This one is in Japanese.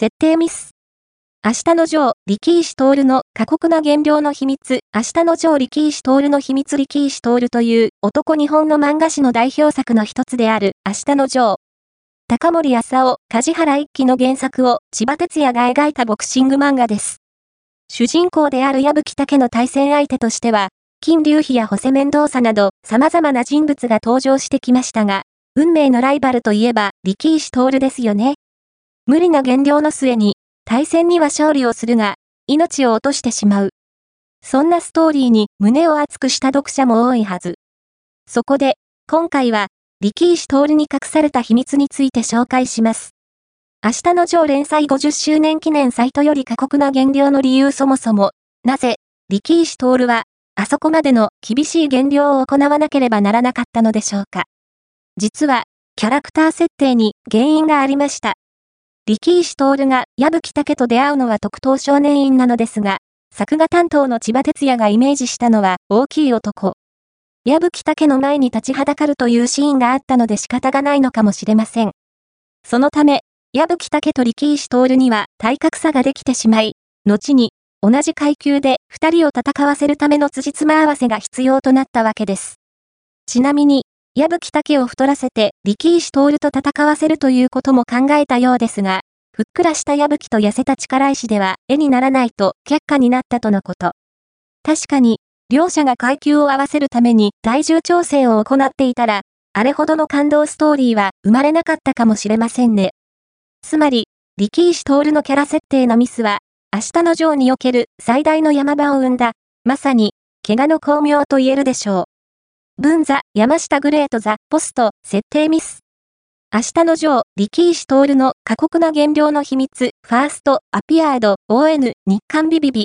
設定ミス。明日のジョー、力石徹の過酷な減量の秘密、明日のジョー力石徹の秘密力石徹という男日本の漫画誌の代表作の一つである明日のジョー。高森康夫、梶原一騎の原作を千葉哲也が描いたボクシング漫画です。主人公である矢吹武の対戦相手としては、金龍飛やホセメンドーサなど様々な人物が登場してきましたが、運命のライバルといえば力石徹ですよね。無理な減量の末に対戦には勝利をするが、命を落としてしまう。そんなストーリーに胸を熱くした読者も多いはず。そこで、今回は、力石徹に隠された秘密について紹介します。明日の上連載50周年記念サイトより過酷な減量の理由そもそも、なぜ、力石徹は、あそこまでの厳しい減量を行わなければならなかったのでしょうか。実は、キャラクター設定に原因がありました。力石徹が矢吹武と出会うのは特等少年院なのですが、作画担当の千葉哲也がイメージしたのは大きい男。矢吹武の前に立ちはだかるというシーンがあったので仕方がないのかもしれません。そのため、矢吹武と力石徹には体格差ができてしまい、後に同じ階級で二人を戦わせるための辻褄合わせが必要となったわけです。ちなみに、矢吹武を太らせて力石徹と戦わせるということも考えたようですが、ふっくらした矢吹と痩せた力石では絵にならないと却下になったとのこと。確かに、両者が階級を合わせるために体重調整を行っていたら、あれほどの感動ストーリーは生まれなかったかもしれませんね。つまり、力石徹のキャラ設定のミスは、明日のジョーにおける最大の山場を生んだ、まさに、怪我の巧妙と言えるでしょう。文座、山下グレートザ、ポスト、設定ミス。明日のジョー、シトールの過酷な減量の秘密、ファースト、アピアード、ON、日刊ビビビ、